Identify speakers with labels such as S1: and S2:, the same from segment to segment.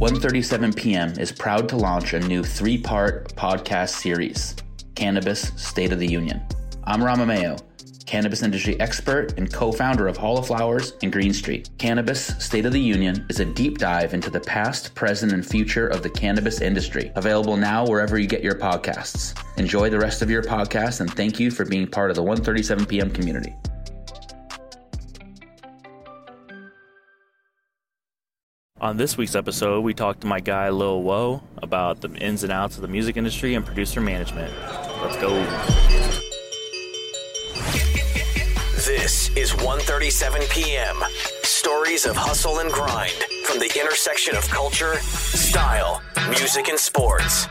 S1: 137 FM is proud to launch a new three-part podcast series, Cannabis State of the Union. I'm Rama Mayo, cannabis industry expert and co-founder of Hall of Flowers and Green Street. Cannabis State of the Union is a deep dive into the past, present, and future of the cannabis industry. Available now wherever you get your podcasts. Enjoy the rest of your podcast and thank you for being part of the 137 FM community. On this week's episode, we talked to my guy Lil Woah about the ins and outs of the music industry and producer management. Let's go.
S2: This is 137 FM Stories of hustle and grind from the intersection of culture, style, music, and sports.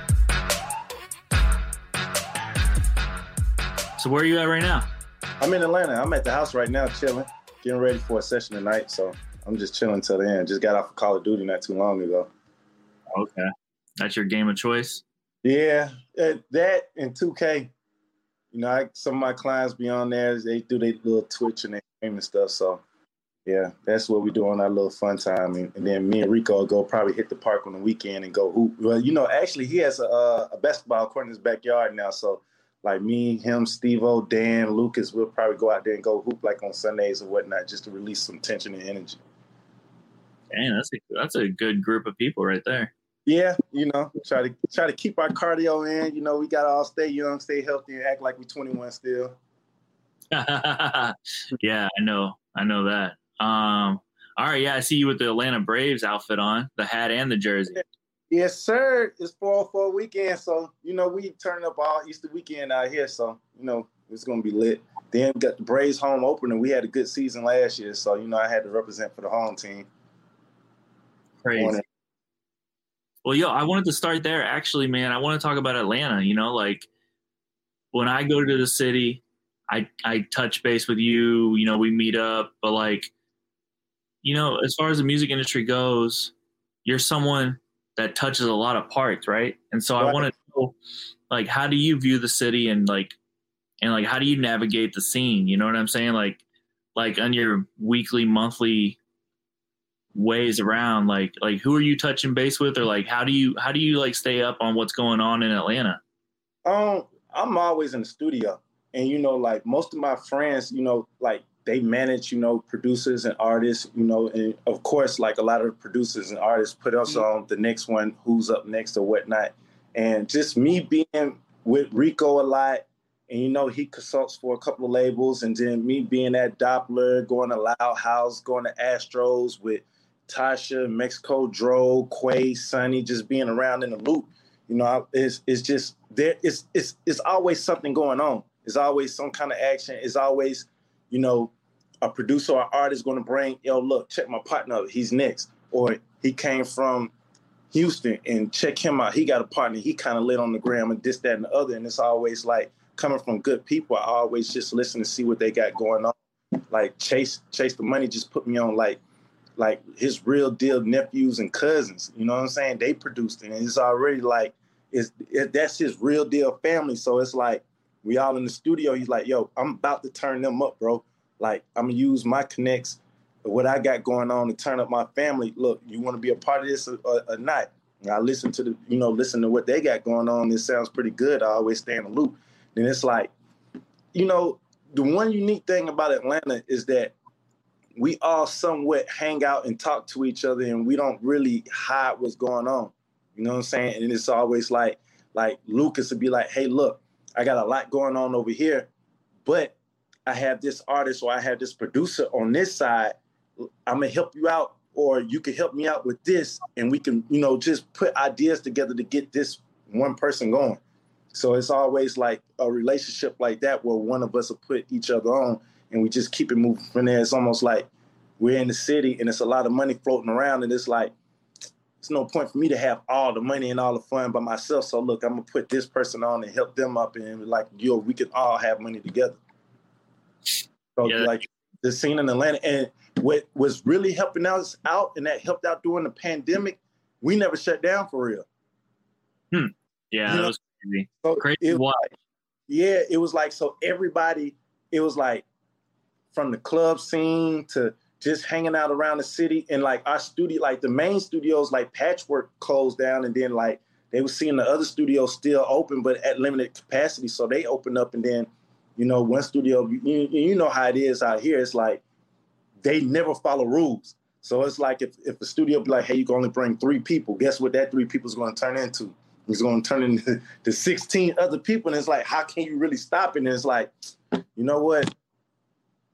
S1: So where are you at right now?
S3: I'm in Atlanta. I'm at the house right now, chilling, getting ready for a session tonight. So I'm just chilling till the end. Just got off of Call of Duty not too long ago.
S1: Okay, that's your game of choice.
S3: Yeah, uh, that and 2K. You know, I, some of my clients be on there. They do their little Twitch and their game and stuff. So, yeah, that's what we do on our little fun time. And, and then me and Rico will go probably hit the park on the weekend and go hoop. Well, you know, actually, he has a, a basketball court in his backyard now. So, like me, him, Steve O, Dan, Lucas, we'll probably go out there and go hoop like on Sundays or whatnot, just to release some tension and energy.
S1: Dang, that's a that's a good group of people right there.
S3: Yeah, you know, try to try to keep our cardio in. You know, we got to all stay young, stay healthy, and act like we're 21 still.
S1: yeah, I know, I know that. Um, all right, yeah, I see you with the Atlanta Braves outfit on, the hat and the jersey.
S3: Yes, sir. It's 404 weekend, so you know we turn up all Easter weekend out here. So you know it's gonna be lit. Then we got the Braves home opener. We had a good season last year, so you know I had to represent for the home team.
S1: Crazy. Well, yo, I wanted to start there. Actually, man, I want to talk about Atlanta. You know, like when I go to the city, I I touch base with you. You know, we meet up, but like, you know, as far as the music industry goes, you're someone that touches a lot of parts, right? And so right. I want to know, like, how do you view the city and like, and like, how do you navigate the scene? You know what I'm saying? Like, like on your weekly, monthly ways around like like who are you touching base with? Or like how do you how do you like stay up on what's going on in atlanta?
S3: Um i'm always in the studio. And you know like most of my friends you know like they manage you know producers and artists you know and of course like a lot of producers and artists put us mm-hmm. on the next one who's up next or whatnot. And just me being with rico a lot and you know he consults for a couple of labels and then me being at doppler going to loud house going to astros with Tasha, Mexico, Dro, Quay, Sunny, just being around in the loop. You know, it's it's just there. It's it's it's always something going on. It's always some kind of action. It's always, you know, a producer or artist going to bring, yo, look, check my partner. He's next, or he came from Houston and check him out. He got a partner. He kind of lit on the gram and this, that, and the other. And it's always like coming from good people. I always just listen to see what they got going on. Like Chase, Chase the Money just put me on like like his real deal nephews and cousins. You know what I'm saying? They produced it, and it's already like it's it, that's his real deal family. So it's like we all in the studio. He's like, "Yo, I'm about to turn them up, bro. Like I'm gonna use my connects, what I got going on to turn up my family. Look, you want to be a part of this or, or, or not?" And I listen to the, you know, listen to what they got going on. This sounds pretty good. I always stay in the loop. Then it's like, you know, the one unique thing about Atlanta is that we all somewhat hang out and talk to each other and we don't really hide what's going on. You know what I'm saying? And it's always like, like Lucas would be like, hey, look, I got a lot going on over here, but I have this artist or I have this producer on this side. I'm gonna help you out, or you can help me out with this, and we can, you know, just put ideas together to get this one person going. So it's always like a relationship like that where one of us will put each other on and we just keep it moving from there. It's almost like we're in the city and it's a lot of money floating around, and it's like it's no point for me to have all the money and all the fun by myself. So look, I'm gonna put this person on and help them up, and like yo, we can all have money together. So yeah. like the scene in Atlanta, and what was really helping us out, and that helped out during the pandemic, we never shut down for real.
S1: Hmm. Yeah, you that know? was crazy. So crazy. Like,
S3: yeah, it was like so everybody. It was like from the club scene to just hanging out around the city and like our studio, like the main studios, like Patchwerk closed down, and then like they were seeing the other studios still open, but at limited capacity. So they opened up, and then, you know, one studio, you, you know how it is out here. It's like they never follow rules. So it's like if, if a studio be like, hey, you can only bring three people, guess what that three people is going to turn into? It's going to turn into to 16 other people. And it's like, how can you really stop it? And it's like, you know what?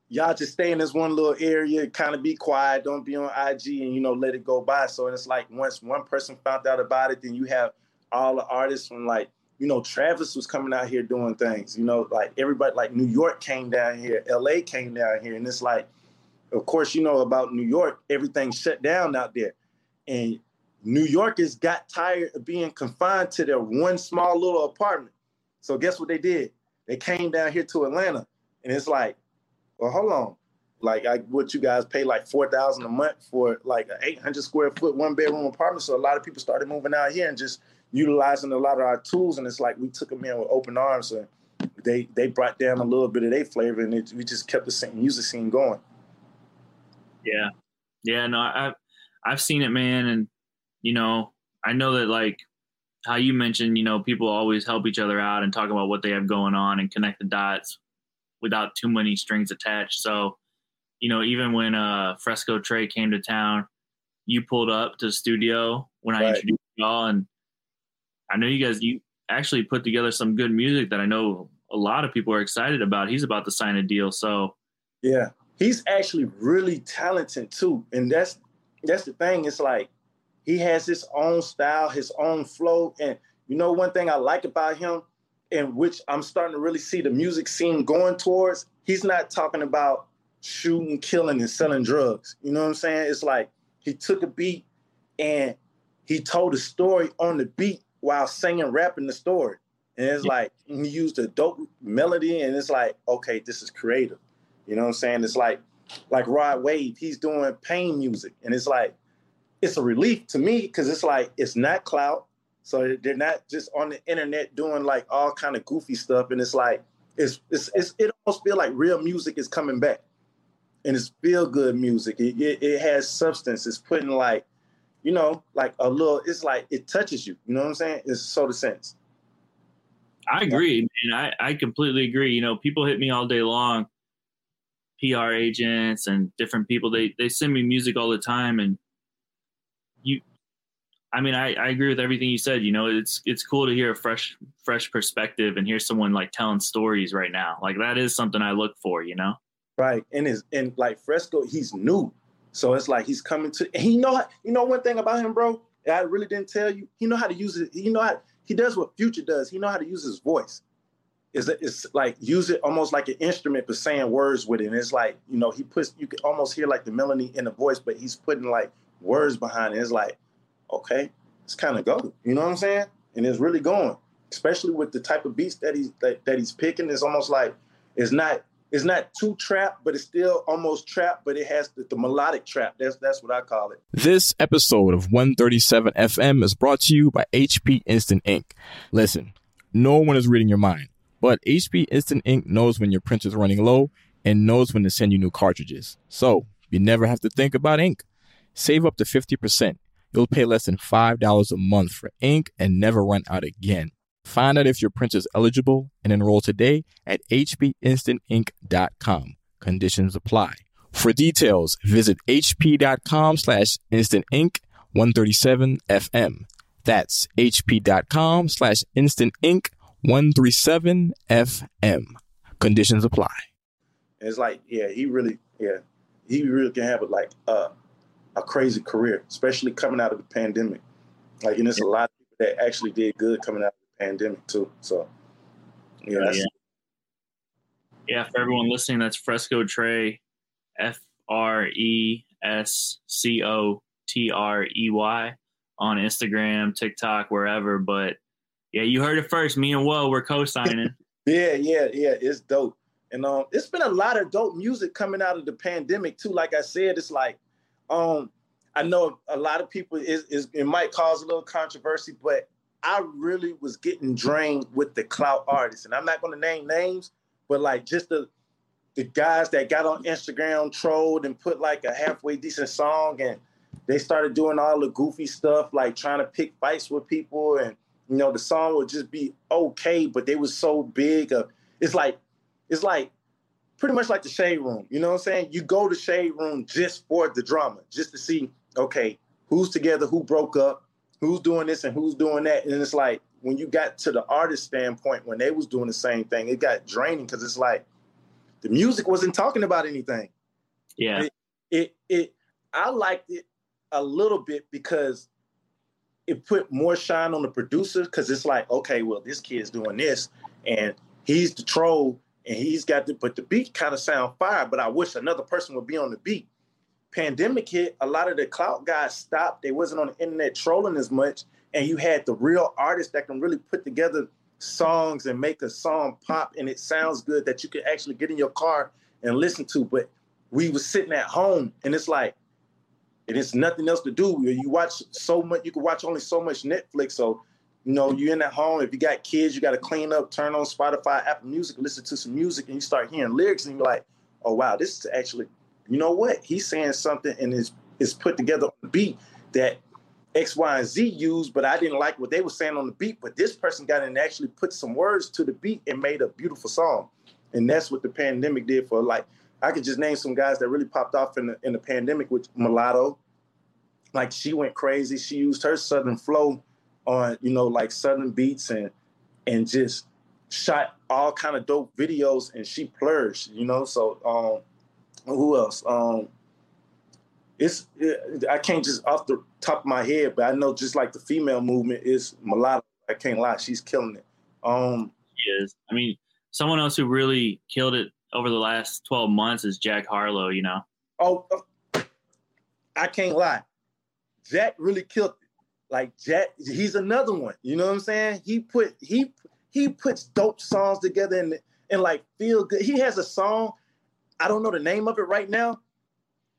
S3: Y'all just stay in this one little area, kind of be quiet, don't be on IG and, you know, let it go by. So it's like once one person found out about it, then you have all the artists from like, you know, Travis was coming out here doing things, you know, like everybody, like New York came down here, LA came down here. And it's like, of course, you know about New York, everything shut down out there. And New Yorkers got tired of being confined to their one small little apartment. So guess what they did? They came down here to Atlanta. And it's like, well, hold on. Like I what you guys pay like four thousand a month for like an eight hundred square foot one bedroom apartment. So a lot of people started moving out here and just utilizing a lot of our tools. And it's like we took them in with open arms and they they brought down a little bit of their flavor and it, we just kept the same music scene going.
S1: Yeah, yeah. No, I've I've seen it, man, and you know, I know that like how you mentioned, you know, people always help each other out and talk about what they have going on and connect the dots without too many strings attached. So, you know, even when uh Fresco Trey came to town, you pulled up to the studio when I introduced y'all and I know you guys you actually put together some good music that I know a lot of people are excited about. He's about to sign a deal. So
S3: Yeah he's actually really talented too. And that's that's the thing. It's like he has his own style, his own flow. And you know, one thing I like about him, and which I'm starting to really see the music scene going towards, he's not talking about shooting, killing, and selling drugs. You know what I'm saying? It's like he took a beat and he told a story on the beat while singing, rapping the story. And it's like he used a dope melody, and it's like, okay, this is creative. You know what I'm saying? It's like like Rod Wave, he's doing pain music, and it's like it's a relief to me because it's like it's not clout, so they're not just on the internet doing like all kind of goofy stuff, and it's like it's it's, it's it almost feel like real music is coming back, and it's feel good music. It, it, it has substance. It's putting like you know like a little. It's like it touches you. You know what I'm saying? It's sort of sense.
S1: I agree, and I I completely agree. You know, people hit me all day long PR agents and different people. They they send me music all the time, and you. I mean, I, I agree with everything you said. You know, it's it's cool to hear a fresh fresh perspective and hear someone like telling stories right now. Like that is something I look for. You know.
S3: Right, and his and like Fresco, he's new, so it's like he's coming to. he know you know one thing about him, bro. I really didn't tell you. He know how to use it. He know how he does what Future does. He know how to use his voice is it's like use it almost like an instrument but saying words with it. And it's like, you know, he puts you can almost hear like the melody in the voice, but he's putting like words behind it. It's like, okay, it's kind of go. You know what I'm saying? And it's really going. Especially with the type of beats that he's that, that he's picking. It's almost like it's not it's not too trap, but it's still almost trap, but it has the, the, melodic trap. That's that's what I call it.
S4: This episode of 137 FM is brought to you by HP Instant Ink. Listen, no one is reading your mind. But HP Instant Ink knows when your printer is running low and knows when to send you new cartridges. So you never have to think about ink. Save up to 50%. You'll pay less than $5 a month for ink and never run out again. Find out if your printer is eligible and enroll today at hpinstantink.com. Conditions apply. For details, visit hp.com slash instantink 137fm. That's hp.com slash instantink 137 FM. Conditions apply.
S3: It's like, yeah, he really, yeah, he really can have it like uh, a crazy career, especially coming out of the pandemic. Like, and there's a lot of people that actually did good coming out of the pandemic too. So, yeah,
S1: yeah. yeah. For everyone listening, that's Fresco Trey, F R E S C O T R E Y on Instagram, TikTok, wherever. But yeah, you heard it first. Me and Woah were co-signing.
S3: yeah, yeah, yeah. It's dope. And um, it's been a lot of dope music coming out of the pandemic too. Like I said, it's like, um, I know a lot of people is, is it might cause a little controversy, but I really was getting drained with the clout artists, and I'm not going to name names, but like just the the guys that got on Instagram trolled and put like a halfway decent song and they started doing all the goofy stuff like trying to pick fights with people. And you know the song would just be okay but they was so big uh, it's like it's like pretty much like the shade room you know what i'm saying? You go to shade room just for the drama just to see okay who's together who broke up who's doing this and who's doing that. And it's like when you got to the artist standpoint when they was doing the same thing it got draining because it's like the music wasn't talking about anything.
S1: Yeah.
S3: It, it it i liked it a little bit because it put more shine on the producer because it's like, okay, well, this kid's doing this and he's the troll and he's got the, but the beat kind of sound fire, but I wish another person would be on the beat. Pandemic hit, a lot of the clout guys stopped. They wasn't on the internet trolling as much. And you had the real artists that can really put together songs and make a song pop and it sounds good that you can actually get in your car and listen to. But we was sitting at home and it's like, and it's nothing else to do. You watch so much, you can watch only so much Netflix. So, you know, you're in at home. If you got kids, you got to clean up, turn on Spotify, Apple Music, listen to some music, and you start hearing lyrics, and you're like, oh wow, this is actually, you know what? He's saying something, and it's it's put together on the beat that X, Y, and Z used, but I didn't like what they were saying on the beat. But this person got in and actually put some words to the beat and made a beautiful song, and that's what the pandemic did for like I could just name some guys that really popped off in the in the pandemic, with Mulatto. Like she went crazy. She used her southern flow on, you know, like southern beats and and just shot all kind of dope videos and she flourished, you know. So um who else? Um it's it, I can't just off the top of my head, but I know just like the female movement is mulatto. I can't lie, she's killing it. Um
S1: She is. I mean, someone else who really killed it over the last 12 months is Jack Harlow, you know?
S3: Oh, I can't lie. Jack really killed it. Like Jack, he's another one. You know what I'm saying? He put he he puts dope songs together and and like feel good. He has a song. I don't know the name of it right now.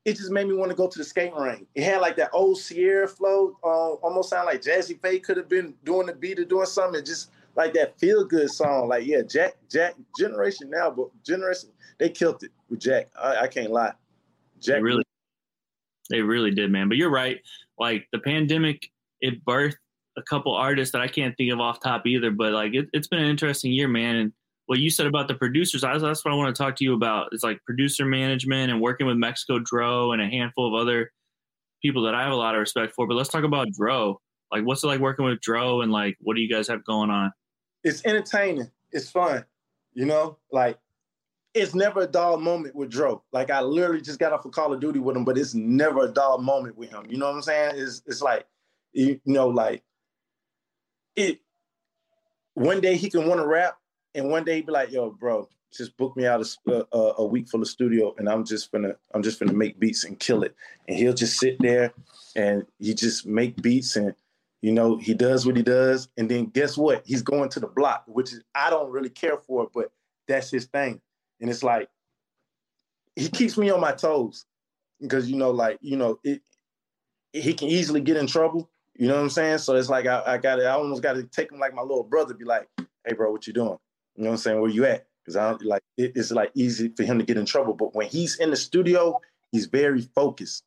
S3: It just made me want to go to the skate ring. It had like that old Ciara flow, uh, almost sound like Jazzy Pha could have been doing the beat or doing something. Just like that feel good song. Like, yeah, Jack, Jack, Generation Now, but Generation, they killed it with Jack. I, I can't lie.
S1: Jack they really, they really did, man. But you're right. Like the pandemic, it birthed a couple artists that I can't think of off top either. But like, it, has been an interesting year, man. And what you said about the producers, that's what I want to talk to you about. It's like producer management and working with Mexico Dro and a handful of other people that I have a lot of respect for. But let's talk about Dro. Like, what's it like working with Dro, and like, what do you guys have going on?
S3: it's entertaining. It's fun. You know, like it's never a dull moment with Dro. Like I literally just got off of Call of Duty with him, but it's never a dull moment with him. You know what I'm saying? It's it's like you know, like it. One day he can want to rap, and one day be like, "Yo, bro, just book me out a, a, a week full of studio, and I'm just gonna I'm just gonna make beats and kill it." And he'll just sit there, and he just make beats and you know, he does what he does, and then guess what? He's going to the block, which is I don't really care for, but that's his thing. And it's like he keeps me on my toes because you know, like you know, it he can easily get in trouble. You know what I'm saying? So it's like I, I got I almost got to take him like my little brother, be like, "Hey, bro, what you doing? You know what I'm saying? Where you at?" Because I don't like it, it's like easy for him to get in trouble. But when he's in the studio, he's very focused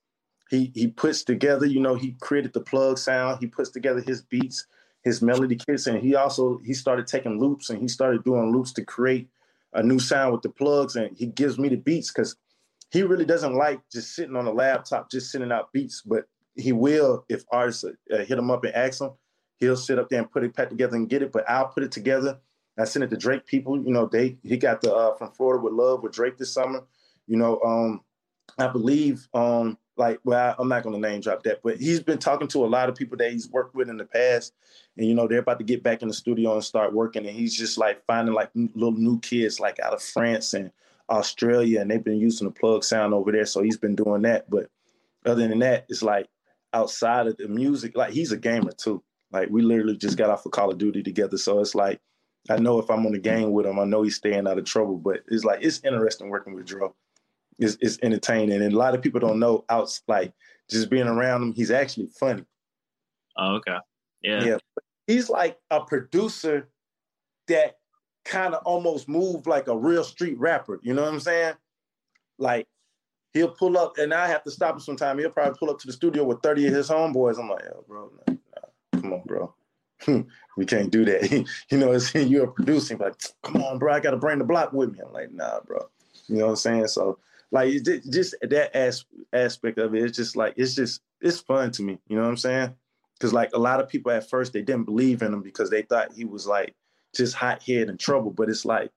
S3: he he puts together, you know, he created the plug sound, he puts together his beats, his melody kits, and he also he started taking loops and he started doing loops to create a new sound with the plugs, and he gives me the beats because he really doesn't like just sitting on a laptop, just sending out beats, but he will if artists uh, hit him up and ask him, he'll sit up there and put it back together and get it. But I'll put it together. I sent it to Drake people. You know, they he got the uh, from Florida with Love with Drake this summer. You know, um, I believe um, like well i'm not going to name drop that but he's been talking to a lot of people that he's worked with in the past and you know they're about to get back in the studio and start working and he's just like finding like little new kids like out of france and australia and they've been using the plug sound over there so he's been doing that but other than that it's like outside of the music like he's a gamer too like we literally just got off of call of duty together so it's like i know if i'm on the game with him i know he's staying out of trouble but it's like it's interesting working with Dro It's, is entertaining. And a lot of people don't know out like just being around him, he's actually funny.
S1: Oh, okay. Yeah.
S3: Yeah. He's like a producer that kind of almost moved like a real street rapper. You know what I'm saying? Like he'll pull up, and I have to stop him sometime. He'll probably pull up to the studio with 30 of his homeboys. I'm like, yo, bro, come on, bro. we can't do that. you know, it's, you're producing, but come on, bro, I got to bring the block with me. I'm like, nah, bro. You know what I'm saying? So, like, just that as, aspect of it, it's just like, it's just, it's fun to me. You know what I'm saying? Because, like, a lot of people at first, they didn't believe in him because they thought he was like just hot head and trouble. But it's like,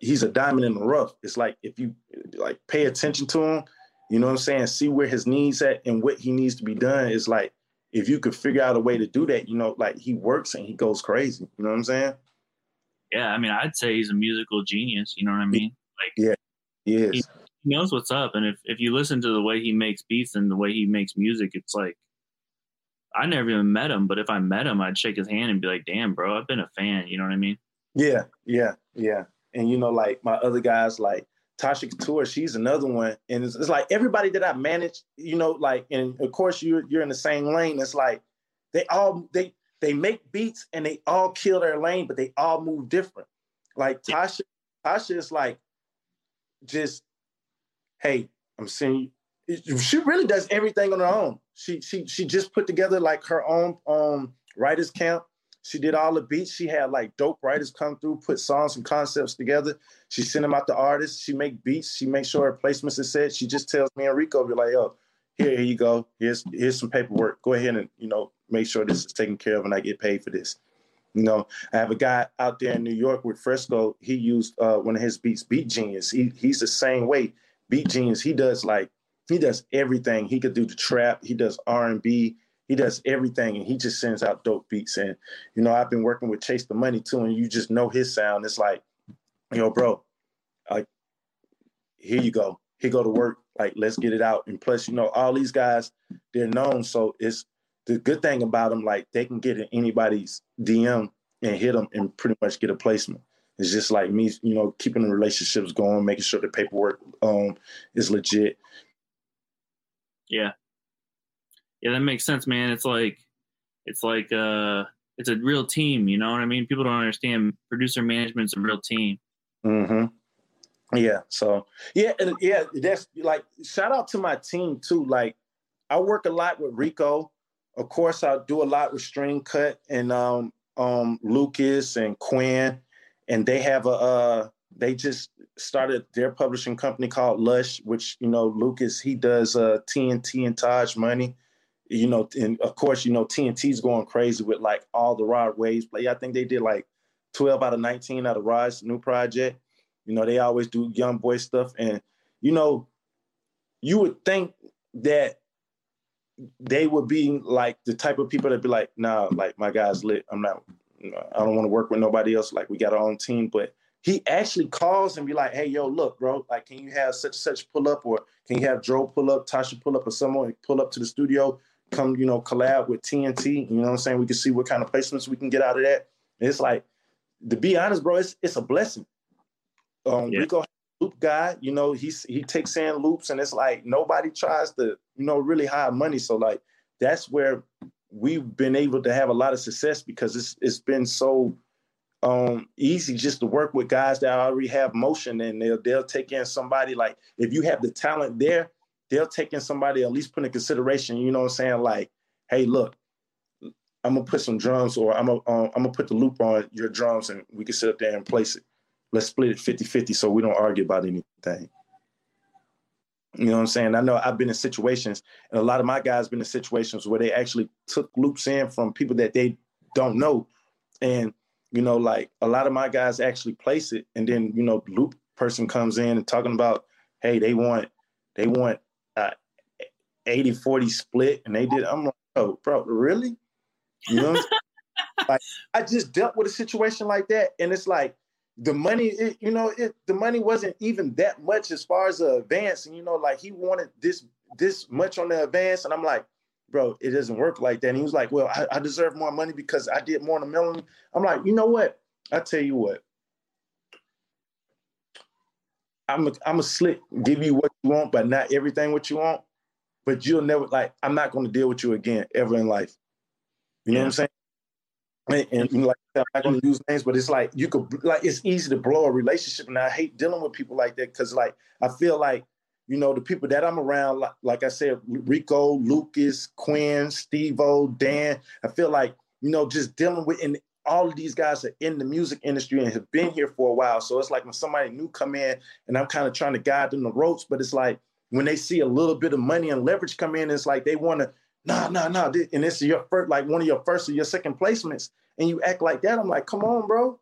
S3: he's a diamond in the rough. It's like, if you like pay attention to him, you know what I'm saying? See where his needs at and what he needs to be done. Is like, if you could figure out a way to do that, you know, like he works and he goes crazy. You know what I'm saying?
S1: Yeah, I mean, I'd say he's a musical genius. You know what I mean?
S3: Like, yeah, he is.
S1: He, he knows what's up, and if if you listen to the way he makes beats and the way he makes music, it's like I never even met him, but if I met him, I'd shake his hand and be like, "Damn, bro, I've been a fan." You know what I mean?
S3: Yeah, yeah, yeah. And you know, like my other guys, like Tasha Catour, she's another one. And it's, it's, like everybody that I manage, you know, like, and of course you're you're in the same lane. It's like they all they they make beats and they all kill their lane, but they all move different. Like Tasha, Tasha is like just, hey, I'm seeing you. She really does everything on her own. She she she just put together like her own um writers camp she did all the beats. She had like dope writers come through, put songs and concepts together. She sent them out to artists. She make beats. She makes sure her placements are set. She just tells me and Rico, be like, yo, here, here you go. Here's here's some paperwork. Go ahead and you know make sure this is taken care of and I get paid for this. You know, I have a guy out there in New York with Fresco. He used uh, one of his beats, Beat Genius. He he's the same way. Beat Genius. He does like he does everything. He could do the trap. He does R and B he does everything and he just sends out dope beats. And, you know, I've been working with Chase the Money too, and you just know his sound. It's like, know, bro, like, here you go. He go to work. Like, let's get it out. And plus, you know, all these guys, they're known. So it's the good thing about them, like they can get in anybody's DM and hit them and pretty much get a placement. It's just like me, you know, keeping the relationships going, making sure the paperwork um is legit.
S1: Yeah, yeah, that makes sense, man. It's like it's like uh it's a real team, you know what I mean? People don't understand producer management's a real team.
S3: Mm-hmm. Yeah. So yeah, and yeah, that's like shout out to my team too. Like I work a lot with Rico. Of course, I do a lot with String Cut and um um Lucas and Quinn. And they have a uh they just started their publishing company called Lush, which you know Lucas he does uh TNT and Taj Money you know, and of course, you know, TNT's going crazy with like all the Rod Waves play. I think they did like 12 out of 19 out of Rod's new project. You know, they always do young boy stuff. And, you know, you would think that they would be like the type of people that be like, nah, like my guy's lit. I'm not, I don't want to work with nobody else. Like we got our own team. But he actually calls and be like, hey, yo, look, bro, like, can you have such and such pull up or can you have Joe pull up, Tasha pull up or someone pull up to the studio? Come, you know, collab with TNT. You know what I'm saying? We can see what kind of placements we can get out of that. And it's like, to be honest, bro, it's it's a blessing. Um, yeah. Rico loop guy, you know, he's he takes in loops, and it's like nobody tries to, you know, really hire money. So like that's where we've been able to have a lot of success because it's it's been so um, easy just to work with guys that already have motion and they'll they'll take in somebody like if you have the talent there they'll take in somebody at least put in consideration. You know what I'm saying? Like, hey, look, I'm gonna put some drums, or I'm gonna um, I'm gonna put the loop on your drums, and we can sit up there and place it. Let's split it 50-50 so we don't argue about anything. You know what I'm saying? I know I've been in situations, and a lot of my guys been in situations where they actually took loops in from people that they don't know, and you know, like a lot of my guys actually place it, and then you know, loop person comes in and talking about, hey, they want they want uh, 80 40 split and they did. I'm like, oh, bro, really? You know, like I just dealt with a situation like that, and it's like the money, it, you know, it the money wasn't even that much as far as the advance, and you know, like he wanted this this much on the advance, and I'm like, bro, it doesn't work like that. And he was like, well, I, I deserve more money because I did more than a million. I'm like, you know what? I tell you what. I'm a, I'm a slick, give you what you want, but not everything what you want. But you'll never like. I'm not going to deal with you again ever in life. You know what I'm saying? and, and like I'm not gonna use names, but it's like you could like it's easy to blow a relationship, and I hate dealing with people like that because like I feel like you know the people that I'm around, like, like I said, Rico, Lucas, Quinn, Steve-O, Dan. I feel like you know just dealing with and all of these guys are in the music industry and have been here for a while. So it's like when somebody new come in and I'm kind of trying to guide them the ropes, but it's like when they see a little bit of money and leverage come in, it's like they want to nah, nah, nah. And this is your first, like one of your first or your second placements, and you act like that. I'm like, come on, bro.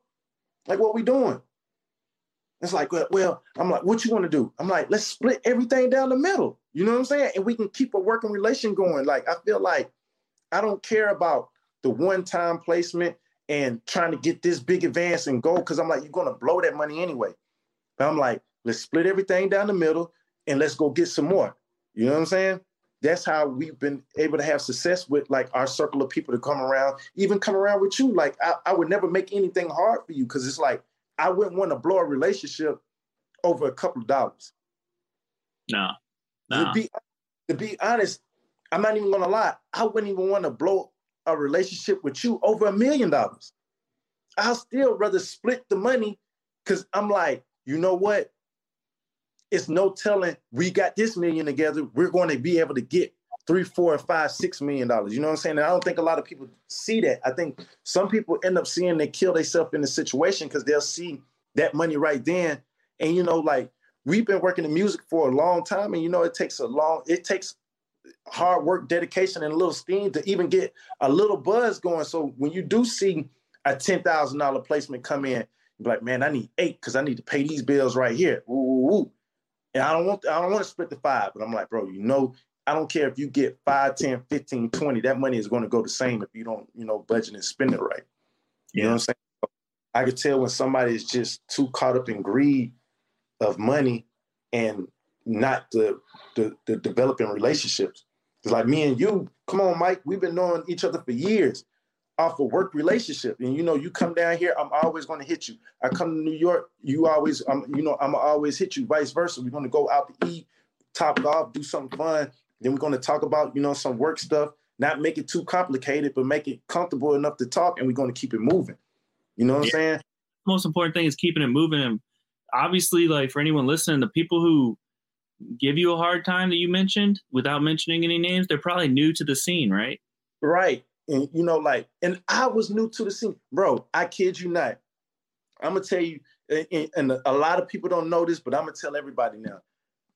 S3: Like, what we doing? It's like, well, I'm like, what you want to do? I'm like, let's split everything down the middle. You know what I'm saying? And we can keep a working relation going. Like, I feel like I don't care about the one-time placement and trying to get this big advance and go because I'm like, you're gonna blow that money anyway. But I'm like, let's split everything down the middle and let's go get some more. You know what I'm saying? that's how we've been able to have success with like our circle of people to come around, even come around with you. Like I, I would never make anything hard for you because it's like I wouldn't want to blow a relationship over a couple of dollars.
S1: No. no.
S3: To be to be honest, I'm not even gonna lie. I wouldn't even want to blow a relationship with you over a million dollars. I'll still rather split the money because I'm like, you know what? it's no telling we got this million together, we're going to be able to get three, four, five, six million dollars. You know what I'm saying? And I don't think a lot of people see that. I think some people end up seeing they kill themselves in the situation because they'll see that money right then. And you know, like we've been working in music for a long time, and you know, it takes a long, it takes hard work, dedication, and a little steam to even get a little buzz going. So when you do see a ten thousand dollar placement come in, you're like, man, I need eight because I need to pay these bills right here. And I don't want I don't want to split the five, but I'm like, bro, you know, I don't care if you get 5, 10, 15, 20, that money is going to go the same if you don't, you know, budget and spend it right. You yeah. know what I'm saying? I could tell when somebody is just too caught up in greed of money and not the the, the developing relationships. It's like me and you, come on, Mike, we've been knowing each other for years off a work relationship. And you know, you come down here, I'm always going to hit you. I come to New York, you always, um, you know, I'm always hit you. Vice versa. We're going to go out to eat, top off, do something fun. Then we're going to talk about, you know, some work stuff. Not make it too complicated, but make it comfortable enough to talk, and we're going to keep it moving. You know what yeah. I'm saying?
S1: Most important thing is keeping it moving. And obviously, like for anyone listening, the people who give you a hard time that you mentioned without mentioning any names, they're probably new to the scene, right?
S3: Right. And you know, like, and I was new to the scene, bro. I kid you not. I'm gonna tell you, and, a lot of people don't know this, but I'm gonna tell everybody now.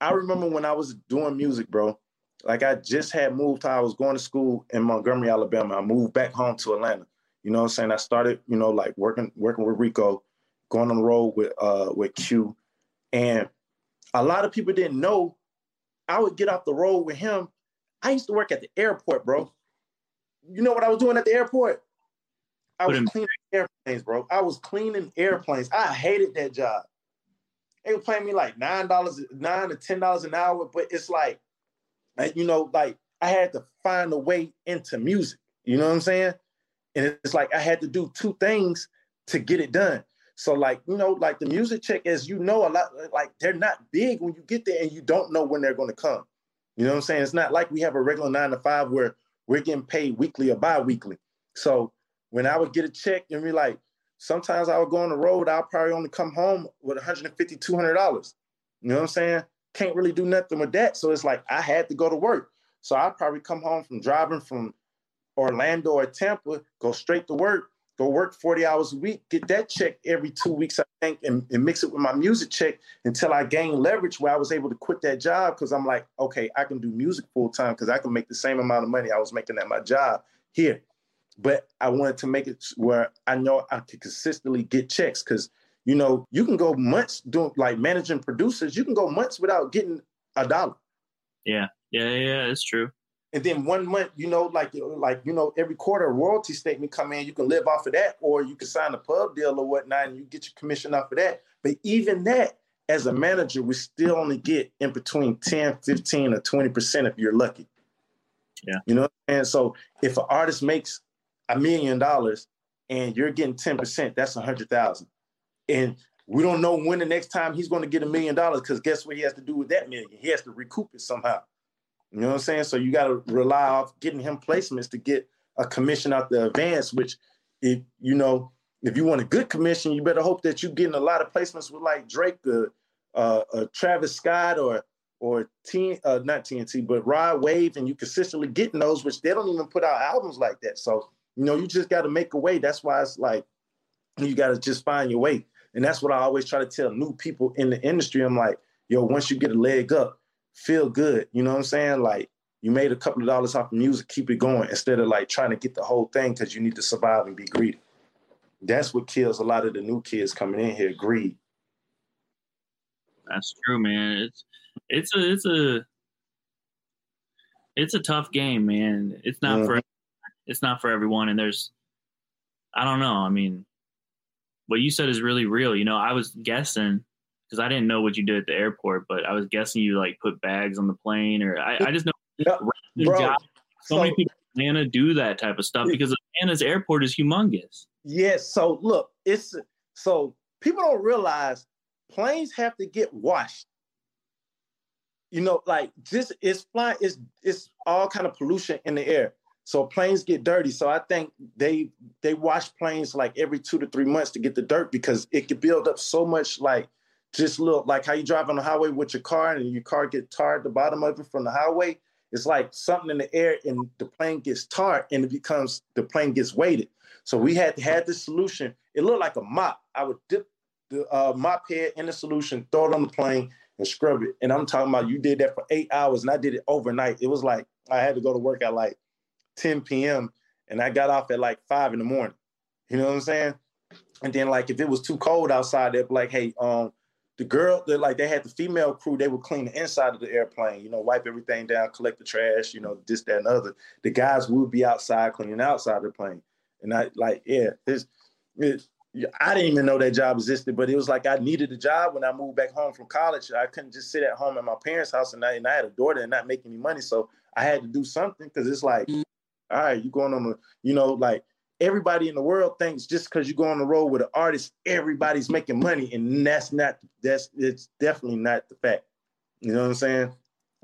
S3: I remember when I was doing music, bro. Like I just had moved. I was going to school in Montgomery, Alabama. I moved back home to Atlanta. You know what I'm saying? I started, you know, like working working with Rico, going on the road with uh with Q, and a lot of people didn't know. I would get off the road with him. I used to work at the airport, bro you know what I was doing at the airport? I was cleaning airplanes, bro. I was cleaning airplanes. I hated that job. They were paying me like nine dollars, nine to ten dollars an hour, but it's like, you know, like I had to find a way into music. You know what I'm saying? And it's like I had to do two things to get it done. So like, you know, like the music check, as you know, a lot like they're not big when you get there and you don't know when they're going to come. You know what I'm saying? It's not like we have a regular nine to five where we're getting paid weekly or bi-weekly. So when I would get a check and be like, sometimes I would go on the road, I'll probably only come home with 150 $200. You know what I'm saying? Can't really do nothing with that. So it's like I had to go to work. So I'd probably come home from driving from Orlando or Tampa, go straight to work, go work 40 hours a week, get that check every two weeks, I think, and, and mix it with my music check until I gained leverage where I was able to quit that job because I'm like, okay, I can do music full time because I can make the same amount of money I was making at my job here. But I wanted to make it where I know I could consistently get checks because you know, you can go months doing like managing producers, you can go months without getting a dollar.
S1: Yeah, yeah, yeah, it's true
S3: and then one month, you know, like like you know, every quarter a royalty statement come in, you can live off of that, or you can sign a pub deal or whatnot, and you get your commission off of that. But even that, as a manager, we still only get in between 10, 15, or 20% if you're lucky.
S1: Yeah.
S3: You know, and so if an artist makes a million dollars and you're getting 10%, that's a hundred thousand. And we don't know when the next time he's going to get a million dollars because guess what he has to do with that million? He has to recoup it somehow. You know what I'm saying? So you got to rely off getting him placements to get a commission out the advance, which if you know if you want a good commission, you better hope that you're getting a lot of placements with like Drake, uh, uh, uh Travis Scott, or or T, uh, not TNT, but Rod Wave, and you consistently getting those, which they don't even put out albums like that. So you know, you just got to make a way. That's why it's like you got to just find your way, and that's what I always try to tell new people in the industry. I'm like, yo, once you get a leg up, feel good. You know what I'm saying? Like you made a couple of dollars off of music, keep it going instead of like trying to get the whole thing because you need to survive and be greedy. That's what kills a lot of the new kids coming in here, greed.
S1: That's true, man. It's it's a it's a it's a tough game, man. It's not for it's not for everyone and there's I don't know. I mean, what you said is really real. You know, I was guessing because I didn't know what you did at the airport, but I was guessing you like put bags on the plane or I, I just know Bro, so, so, many people in Atlanta do that type of stuff because Atlanta's airport is humongous.
S3: Yes. So look, it's so people don't realize planes have to get washed. You know, like just it's flying, it's it's all kind of pollution in the air. So planes get dirty. So I think they they wash planes like every two to three months to get the dirt because it could build up so much like just look like how you drive on the highway with your car and your car get tarred the bottom of it from the highway. It's like something in the air and the plane gets tarred and it becomes the plane gets weighted. So we had had this solution. It looked like a mop. I would dip the uh, mop head in the solution, throw it on the plane, and scrub it. And I'm talking about you did that for eight hours, and I did it overnight. It was like I had to go to work at like 10 p.m. and I got off at like five in the morning. You know what I'm saying? And then like if it was too cold outside, they'd be like, hey, um, the girl that like they had the female crew, they would clean the inside of the airplane, you know, wipe everything down, collect the trash, you know, this, that, and other. The guys would be outside cleaning outside the plane. And I like, yeah, this it, I didn't even know that job existed, but it was like I needed a job when I moved back home from college. I couldn't just sit at home at my parents' house and I, and I had a daughter and not make any money. So I had to do something because it's like, mm. all right, you going on the, you know, like everybody in the world thinks just because you go on the road with an artist, everybody's making money, and that's not that's it's definitely not the fact. You know what I'm saying?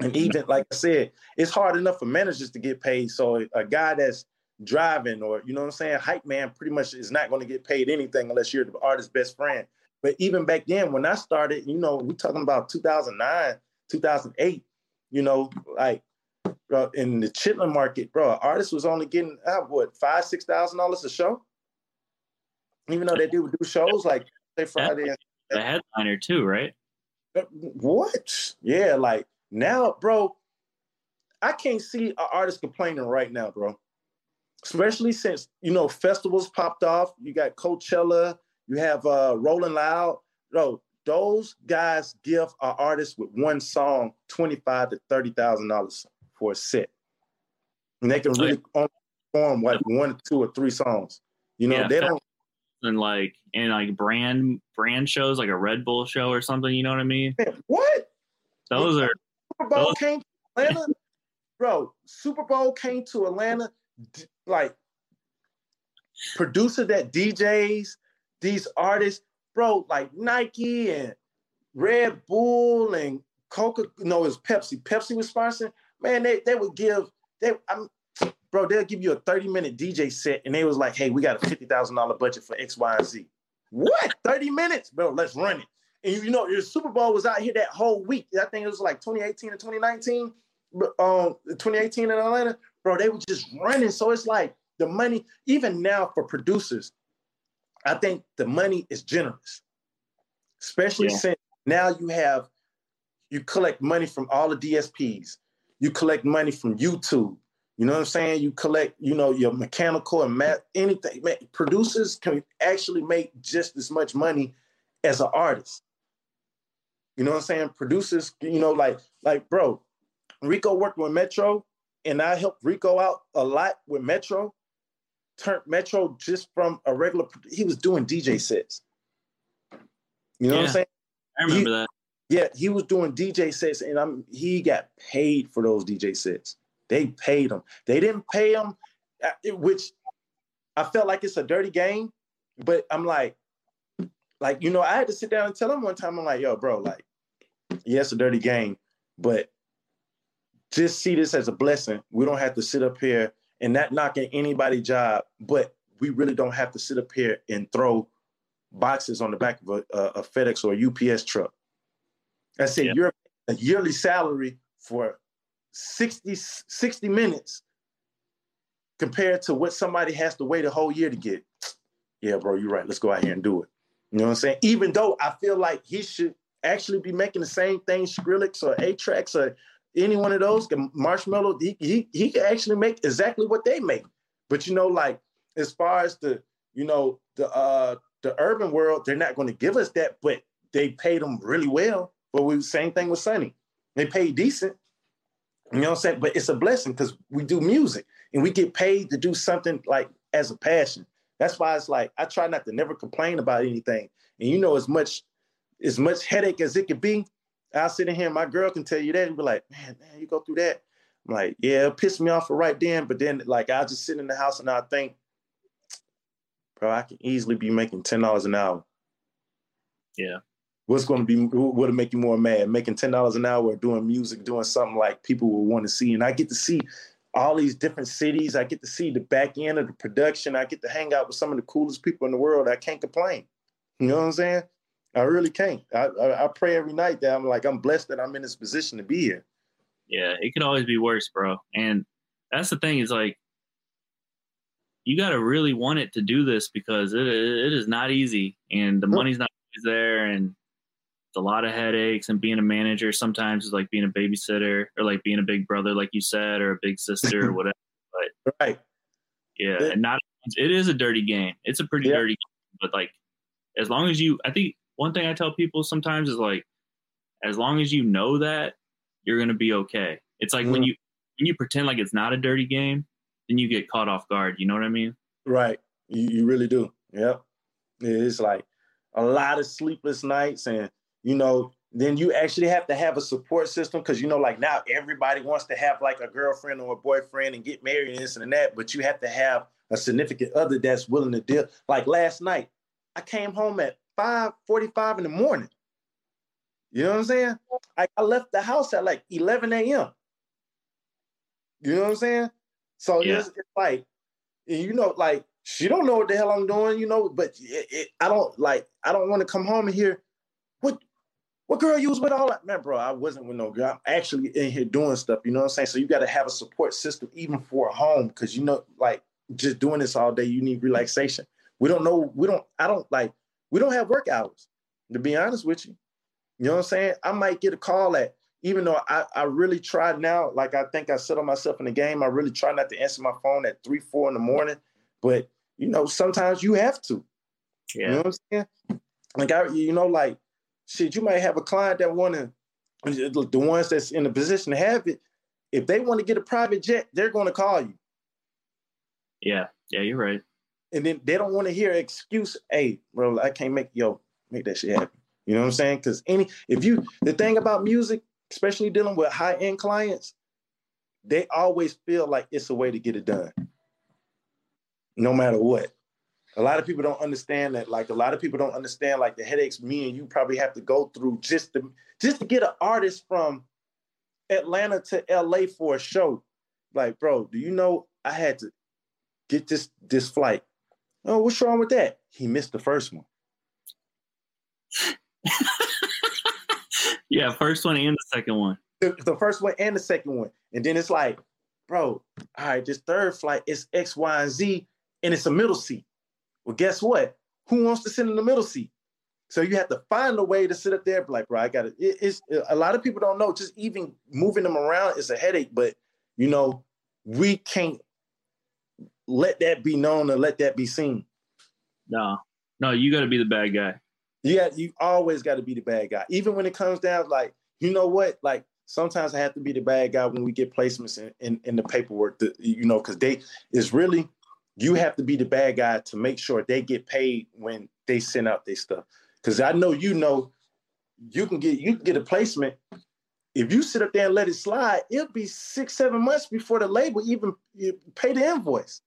S3: And even like I said, it's hard enough for managers to get paid. So a guy that's driving or you know what I'm saying, hype man pretty much is not going to get paid anything unless you're the artist's best friend. But even back then, when I started, you know, we're talking about 2009, 2008. You know, like bro, in the Chitlin market, bro, artist was only getting uh, what five, six thousand dollars a show. Even though they do do shows like say Friday,
S1: the headliner too, right?
S3: Uh, what? Yeah, like now, bro. I can't see an artist complaining right now, bro. Especially since you know festivals popped off. You got Coachella. You have uh Rolling Loud. Bro, those guys give an artist with one song twenty five to thirty thousand dollars for a set. And they can really like, perform like one, two, or three songs. You know, yeah, they don't
S1: and like and like brand brand shows like a Red Bull show or something, you know what I mean?
S3: Man, what?
S1: Those are
S3: Super Bowl those... came to Atlanta. Bro, Super Bowl came to Atlanta like producer that DJs, these artists, bro, like Nike and Red Bull and Coca, no, it's Pepsi. Pepsi was sponsoring man, they, they would give they I'm bro, they'll give you a 30 minute DJ set and they was like, hey, we got a fifty thousand dollar budget for X, Y, and Z. What? 30 minutes? Bro, let's run it. And you know, your Super Bowl was out here that whole week. I think it was like 2018 and 2019. Um, 2018 in Atlanta, bro, they were just running. So it's like the money, even now for producers, I think the money is generous. Especially yeah. since now you have you collect money from all the DSPs. You collect money from YouTube. You know what I'm saying? You collect, you know, your mechanical and math, anything. Man, producers can actually make just as much money as an artist. You know what I'm saying? Producers, you know, like, like, bro, Rico worked with Metro, and I helped Rico out a lot with Metro. Turned Metro just from a regular, he was doing DJ sets. You know yeah, what I'm saying?
S1: I remember he, that.
S3: Yeah, he was doing DJ sets, and I'm he got paid for those DJ sets. They paid him. They didn't pay him, uh, which I felt like it's a dirty game. But I'm like, like you know, I had to sit down and tell him one time. I'm like, yo, bro, like, yeah, it's a dirty game, but just see this as a blessing. We don't have to sit up here and not knocking anybody's job, but we really don't have to sit up here and throw boxes on the back of a, a, a FedEx or a UPS truck. I said, yeah. you're a yearly salary for 60, 60 minutes compared to what somebody has to wait a whole year to get. Yeah, bro, you're right. Let's go out here and do it. You know what I'm saying? Even though I feel like he should actually be making the same thing Skrillex or A-Trakz or any one of those, Marshmello, he, he, he can actually make exactly what they make. But you know, like as far as the, you know, the uh the urban world, they're not going to give us that, but they paid them really well. But we same thing with Sony. They pay decent. You know what I'm saying? But it's a blessing because we do music and we get paid to do something like as a passion. That's why it's like I try not to never complain about anything. And you know, as much as much headache as it could be, I'll sit in here, my girl can tell you that and be like, man, man, you go through that. I'm like, yeah, it pissed me off for right then. But then like I'll just sit in the house and I think, bro, I can easily be making ten dollars an hour.
S1: Yeah.
S3: What's going to be what'll make you more mad? Making ten dollars an hour, doing music, doing something like people will want to see, and I get to see all these different cities. I get to see the back end of the production. I get to hang out with some of the coolest people in the world. I can't complain. You know what I'm saying? I really can't. I, I, I pray every night that I'm like I'm blessed that I'm in this position to be here.
S1: Yeah, it could always be worse, bro. And that's the thing is like you got to really want it to do this because it it is not easy and the money's not always there and a lot of headaches and being a manager sometimes is like being a babysitter or like being a big brother like you said or a big sister or whatever. But
S3: right.
S1: Yeah, and not it is a dirty game. It's a pretty yeah. dirty game, but like as long as you I think one thing I tell people sometimes is like, as long as you know that, you're gonna be okay. It's like mm when you when you pretend like it's not a dirty game, then you get caught off guard. You know what I mean?
S3: Right. You, you really do. Yep. It's like a lot of sleepless nights, and you know, then you actually have to have a support system because you know, like now everybody wants to have like a girlfriend or a boyfriend and get married and this and that, but you have to have a significant other that's willing to deal. Like last night, I came home at 5:45 in the morning. You know what I'm saying? I, I left the house at like 11 a.m. You know what I'm saying? So yeah. it's, it's, like, you know, like she don't know what the hell I'm doing, you know, but it, it, I don't like, I don't want to come home and hear what girl you was with all that? Man, bro, I wasn't with no girl. I'm actually in here doing stuff, you know what I'm saying? So you got to have a support system even for a home because you know, like just doing this all day, you need relaxation. We don't know, we don't, I don't like we don't have work hours, to be honest with you. You know what I'm saying? I might get a call at, even though I, I really try now, like I think I settled myself in the game, I really try not to answer my phone at three, four in the morning. But, you know, sometimes you have to. Yeah. You know what I'm saying? Like, I, you know, like, shit, you might have a client that want to, the ones that's in a position to have it, if they want to get a private jet, they're going to call you.
S1: Yeah. Yeah, you're right
S3: and then they don't want to hear excuse. Hey, bro, I can't make yo make that shit happen. You know what I'm saying? Because any if you the thing about music, especially dealing with high end clients, they always feel like it's a way to get it done, no matter what. A lot of people don't understand that. Like a lot of people don't understand like the headaches me and you probably have to go through just to just to get an artist from Atlanta to LA for a show. Like, bro, do you know I had to get this this flight Oh, what's wrong with that? He missed the first one.
S1: yeah, first one and the second one.
S3: The, the, first one and the second one. And then it's like, bro, all right, this third flight is X, Y, and Z, and it's a middle seat. Well, guess what? Who wants to sit in the middle seat? So you have to find a way to sit up there, like, bro, I got it. It's a lot of people don't know. Just even moving them around is a headache. But you know, we can't let that be known and let that be seen.
S1: No, no, you got to be the bad guy.
S3: Yeah, you always got to be the bad guy. Even when it comes down, like, you know what? Like, sometimes I have to be the bad guy when we get placements in, in, in the paperwork, that, you know, because they is really, you have to be the bad guy to make sure they get paid when they send out their stuff. Because I know you know you can get you can get a placement if you sit up there and let it slide, it'll be six, seven months before the label even eh, pay the invoice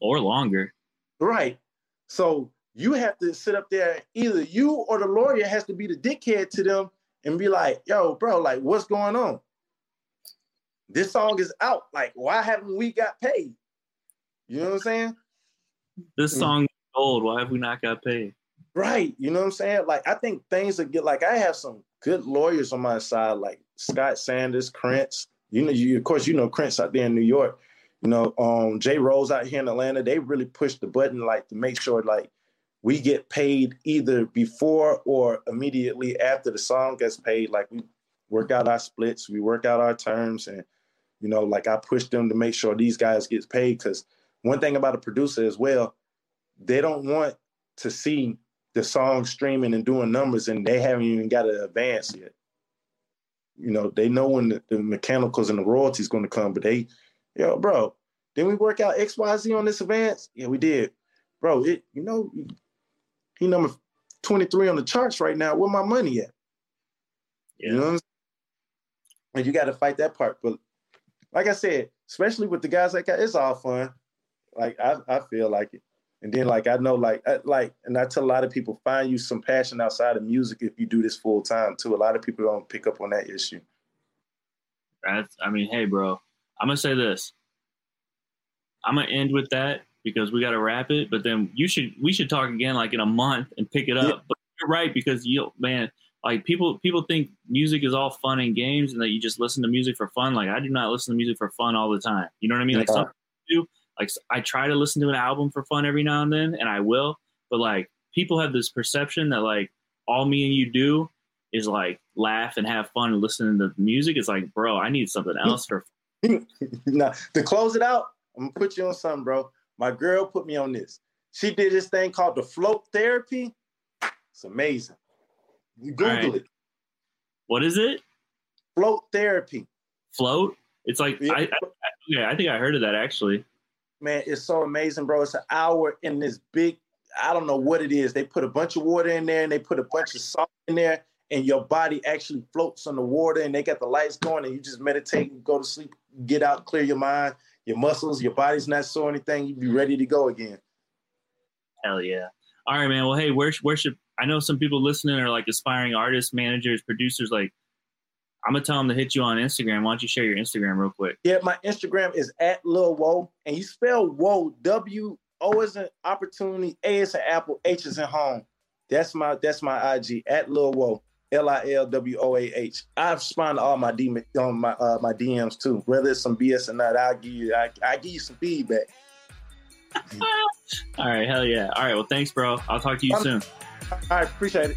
S1: or longer.
S3: Right. So you have to sit up there, either you or the lawyer has to be the dickhead to them and be like, yo, bro, like, what's going on? This song is out. Like, why haven't we got paid? You know what I'm saying?
S1: This mm. song old. Why have we not got paid?
S3: Right. You know what I'm saying? Like I think things that get like I have some good lawyers on my side, like Scott Sanders, Krentz. You know, you of course you know Krentz out there in New York. You know, um, Jay Rose out here in Atlanta. They really push the button like to make sure like we get paid either before or immediately after the song gets paid. Like we work out our splits, we work out our terms, and you know, like I push them to make sure these guys get paid. Because one thing about a producer as well, they don't want to see the song streaming and doing numbers, and they haven't even got an advance yet. You know, they know when the, the mechanicals and the royalties going to come, but they, yo, bro, didn't we work out X, Y, Z on this advance? Yeah, we did, bro. It, you know, he number twenty three on the charts right now. Where my money at? Yeah. You know, and you got to fight that part. But like I said, especially with the guys like that, it's all fun. Like I, I feel like it. And then like I know like I, like and I tell a lot of people find you some passion outside of music if you do this full time too. A lot of people don't pick up on that issue.
S1: That's I mean, hey bro, I'm gonna say this. I'm gonna end with that because we gotta wrap it. But then you should we should talk again like in a month and pick it up. Yeah. But you're right because you man, like people people think music is all fun and games and that you just listen to music for fun. Like I do not listen to music for fun all the time. You know what I mean? Like yeah. some do like I try to listen to an album for fun every now and then, and I will. But like people have this perception that like all me and you do is like laugh and have fun and listen to music. It's like, bro, I need something else for.
S3: now to close it out, I'm gonna put you on something, bro. My girl put me on this. She did this thing called the float therapy. It's amazing. You Google right. it.
S1: What is it?
S3: Float therapy.
S1: Float? It's like yeah. I, I, yeah, I think I heard of that actually
S3: man, it's so amazing, bro. It's an hour in this big, I don't know what it is. They put a bunch of water in there and they put a bunch of salt in there, and your body actually floats on the water and they got the lights going, and you just meditate and go to sleep, get out, clear your mind, your muscles, your body's not sore anything, you be ready to go again.
S1: Hell yeah. All right, man. Well, hey, where where should I know some people listening are like aspiring artists, managers, producers, like I'm gonna tell them to hit you on Instagram. Why don't you share your Instagram real quick?
S3: Yeah, my Instagram is at Lil Woah, and you spell Woah W O is an opportunity, A is an apple, H is in home. That's my that's my IG at Lil Woah. L I L W O A H. I respond to all my D on my uh, my DMs too. Whether it's some BS or not, I'll give you I, I give you some feedback.
S1: all right, hell yeah. All right, well thanks, bro. I'll talk to you I'm, soon.
S3: All right, appreciate it.